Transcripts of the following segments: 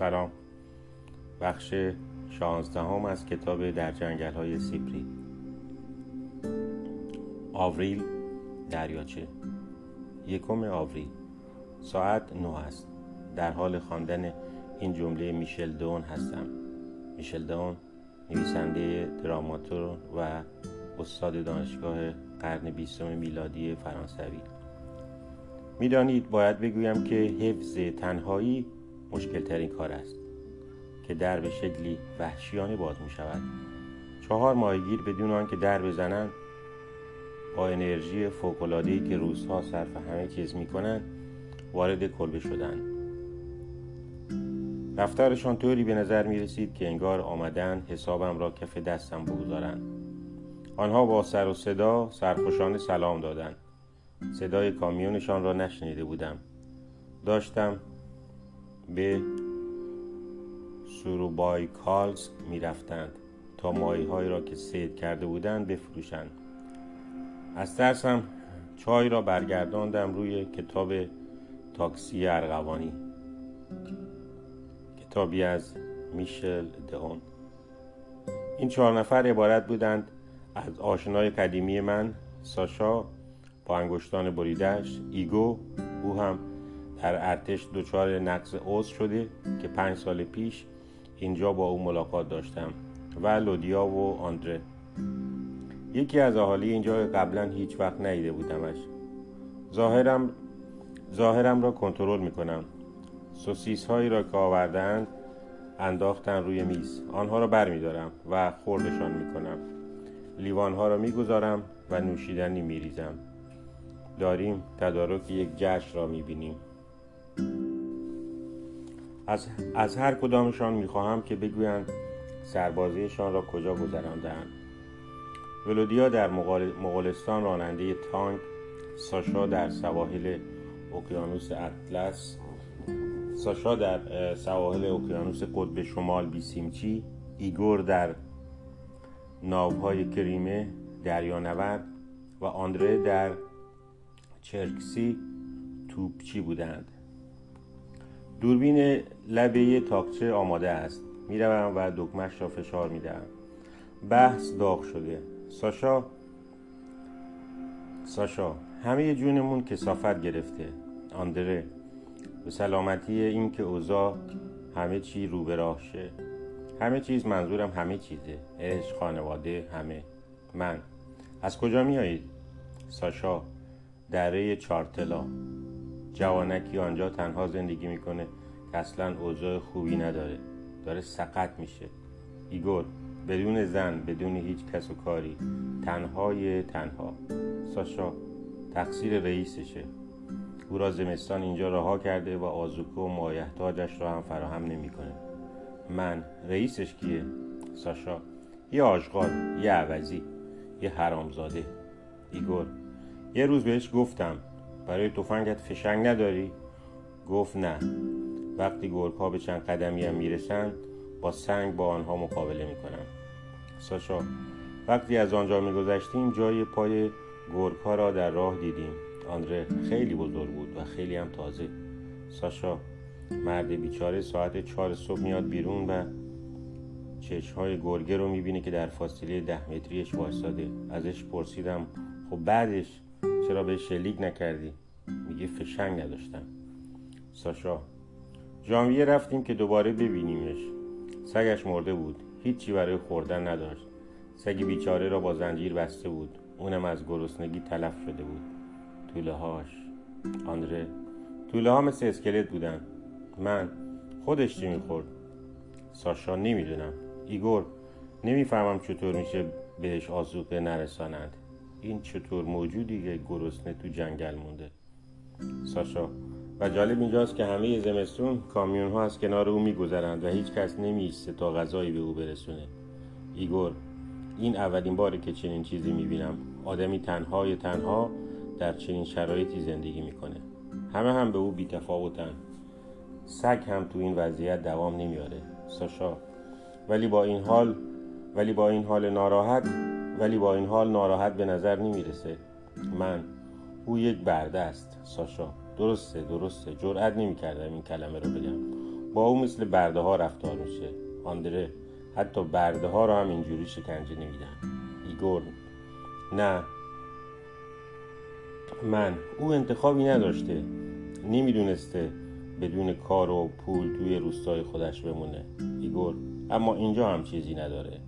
سلام. بخش شانزدهم از کتاب در جنگل های سیپری آوریل دریاچه. یکم آوریل. ساعت نه است. در حال خواندن این جمله میشل دون هستم. میشل دون نویسنده دراماتور و استاد دانشگاه قرن بیستم میلادی فرانسوی. می‌دانید باید بگویم که حفظ تنهایی مشکل ترین کار است که در به شکلی وحشیانه باز می شود. چهار ماهیگیر بدون آنکه در بزنند با انرژی فوق‌العاده‌ای که روزها صرف همه چیز می‌کنند وارد کلبه شدند. رفتارشان طوری به نظر می رسید که انگار آمدن حسابم را کف دستم بگذارند. آنها با سر و صدا سرخوشانه سلام دادند. صدای کامیونشان را نشنیده بودم. داشتم به سوروبای کالز می رفتند تا ماهی را که سید کرده بودند بفروشند. از ترسم چای را برگرداندم روی کتاب تاکسی ارغوانی. کتابی از میشل دئون این چهار نفر عبارت بودند از آشنای قدیمی من ساشا با انگشتان بریدهش ایگو او هم در ارتش دچار نقص عضو شده که پنج سال پیش اینجا با او ملاقات داشتم و لودیا و آندره. یکی از اهالی اینجا قبلا هیچ وقت ندیده بودمش. ظاهرم ظاهرم را کنترل می‌کنم. سوسیس هایی را که آوردند انداختن روی میز. آنها را برمیدارم و خوردشان می‌کنم. لیوان ها را می‌گذارم و نوشیدنی میریزم. داریم تدارک یک جشن را می‌بینیم. از, از هر کدامشان می‌خواهم که بگویند سربازیشان را کجا گذراندهاند. ولودیا در مغولستان راننده تانک ساشا در سواحل اقیانوس اطلس ساشا در سواحل اقیانوس قطب شمال بیسیمچی ایگور در ناوهای کریمه دریانورد و آندره در چرکسی توپچی بودند. دوربین لبه تاکچه آماده است. می‌روم و دکمش را فشار می‌دهم. بحث داغ شده. ساشا ساشا همه جونمون کسافت گرفته. آندره به سلامتی این که اوضاع همه چی رو به راه شه. همه چیز منظورم همه چیزه. عشق خانواده همه. من. از کجا میایید ساشا دره چارتلا. جوانکی آنجا تنها زندگی می‌کنه که اصلا اوضاع خوبی نداره. داره سقط میشه. ایگور بدون زن بدون هیچ کس و کاری. تنهای تنها. ساشا تقصیر رئیسشه. او را زمستان اینجا رها کرده و آزوکو و مایحتاجش را هم فراهم نمی‌کنه. من رئیسش کیه؟ ساشا یه آشغال یه عوضی یه حرامزاده. ایگور یه روز بهش گفتم. برای تفنگت فشنگ نداری؟ گفت نه. وقتی گرگها به چند قدمی هم می‌رسن با سنگ با آنها مقابله می‌کنم. ساشا وقتی از آنجا میگذشتیم جای پای گرگها را در راه دیدیم. آندره خیلی بزرگ بود و خیلی هم تازه. ساشا مرد بیچاره ساعت چهار صبح میاد بیرون و چشمهای گرگه رو می‌بینه که در فاصله ده متریش وایستاده. ازش پرسیدم خب بعدش چرا به شلیک نکردی؟ میگه فشنگ نداشتم. ساشا ژانویه رفتیم که دوباره ببینیمش. سگش مرده بود. هیچی برای خوردن نداشت. سگ بیچاره را با زنجیر بسته بود. اونم از گرسنگی تلف شده بود. طوله هاش. آندره. طوله ها مثل اسکلت بودن. من. خودش چی می‌خورد؟ ساشا نمی‌دونم. ایگور نمی‌فهمم چطور میشه بهش آزوقه نرسانند این چطور موجودی که گرسنه تو جنگل مونده؟ ساشا. و جالب اینجاست که همه زمستون کامیون ها از کنار او میگذرند و هیچ کس نمیسته تا غذایی به او برسونه. ایگور این اولین باره که چنین چیزی می‌بینم. آدمی تنهای تنها در چنین شرایطی زندگی می‌کنه. همه هم به او بیتفاوتن. سگ هم تو این وضعیت دوام نمیاره ساشا ولی با این حال ولی با این حال ناراحت ولی با این حال ناراحت به نظر نمی‌رسه. من او یک برده است ساشا. درسته درسته. جرأت نمی‌کردم این کلمه رو بگم. با او مثل برده ها رفتار میشه. آندره حتی برده ها رو هم اینجوری شکنجه نمیدن. ایگور. نه. من. او انتخابی نداشته. نمی‌دونسته بدون کار و پول توی روستای خودش بمونه. ایگور. اما اینجا هم چیزی نداره.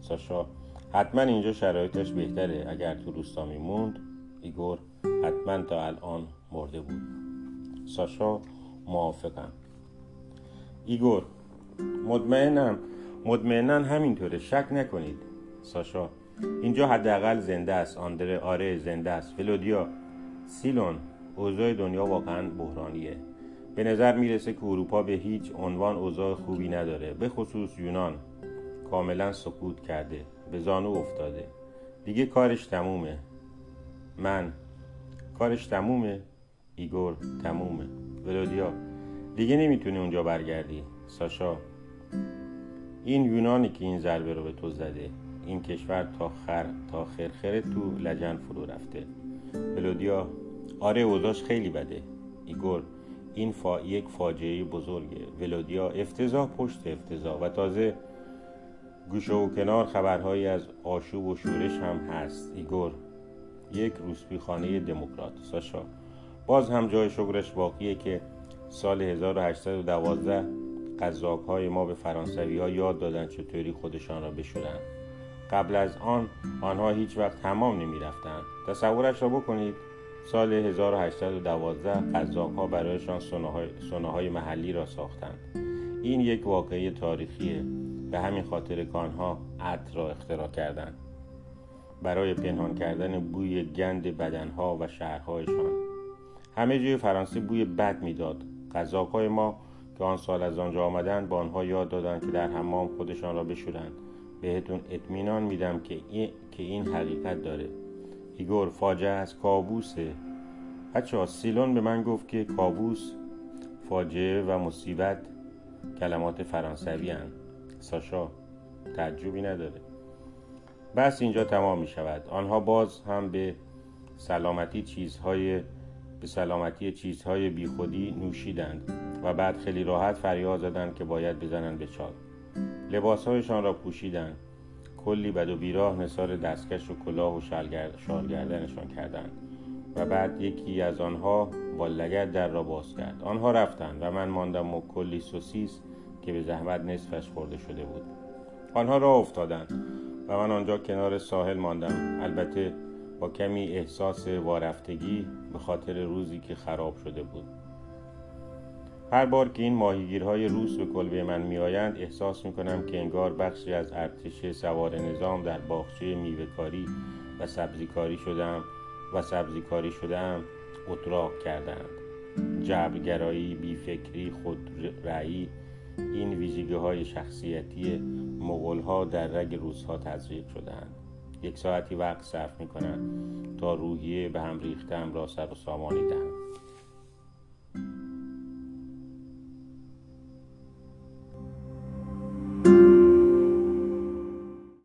ساشا. حتما اینجا شرایطش بهتره. اگر تو روستا میموند ایگور. حتما تا الان مرده بود. ساشا موافقم. ایگور مطمئنم مطمئنا همینطوره. شک نکنید. ساشا اینجا حداقل زنده است. آندره آره زنده است. ولودیا سیلون اوضاع دنیا واقعا بحرانیه. به نظر می‌رسه که اروپا به هیچ عنوان اوضاع خوبی نداره. به خصوص یونان. کاملا سکوت کرده. به زانو افتاده. دیگه کارش تمومه. من کارش تمومه. ایگور تمومه. ولودیا دیگه نمی‌تونی اونجا برگردی. ساشا این یونانی که این ضربه رو به تو زده این کشور تا خر تا خرخره تو لجن فرو رفته. ولودیا آره اوضاش خیلی بده. ایگور این فا... یک فاجعه بزرگه. ولودیا افتضاح پشت افتضاح. و تازه گوشه و کنار خبرهایی از آشوب و شورش هم هست. ایگور یک روسپی خانه دموکرات ساشا باز هم جای شکرش باقیه که سال 1812 قذاق های ما به فرانسوی ها یاد دادن چطوری خودشان را بشورن. قبل از آن آنها هیچ وقت تمام نمی رفتن. تصورش را بکنید سال 1812 قذاق ها برایشان سنه های محلی را ساختند. این یک واقعی تاریخیه. به همین خاطر که آنها عطر را اختراع کردند. برای پنهان کردن بوی گند بدنها و شهرهایشان. همه جای فرانسه بوی بد می‌داد. قذاقهای ما که آن سال از آنجا آمدند با آنها یاد دادند که در حمام خودشان را بشورند. بهتون اطمینان میدم که این, که این حقیقت داره. ایگور فاجعه از کابوسه. بچه سیلون به من گفت که کابوس فاجعه و مصیبت کلمات فرانسوی هن. ساشا تعجبی نداره. بس اینجا تمام می شود آنها باز هم به سلامتی چیزهای به سلامتی چیزهای بیخودی نوشیدند و بعد خیلی راحت فریاد زدند که باید بزنند به چال لباسهایشان را پوشیدند. کلی بد و بیراه نصار دستکش و کلاه و شالگردنشان کردند و بعد یکی از آنها با لگت در را باز کرد. آنها رفتند و من ماندم و کلی سوسیس که به زحمت نصفش خورده شده بود. آنها را افتادند و من آنجا کنار ساحل ماندم. البته با کمی احساس وارفتگی به خاطر روزی که خراب شده بود. هر بار که این ماهیگیرهای روس به کلبه من میآیند احساس می‌کنم که انگار بخشی از ارتش سوار نظام در باغچه میوهکاری و سبزیکاری شدم و سبزیکاری شدم اتراق کردند جبرگرایی بیفکری خود رعی این ویژگی های شخصیتی مغول ها در رگ روزها تزریق شدند یک ساعتی وقت صرف می کنند تا روحیه به هم ریختم را سر و سامانی دهم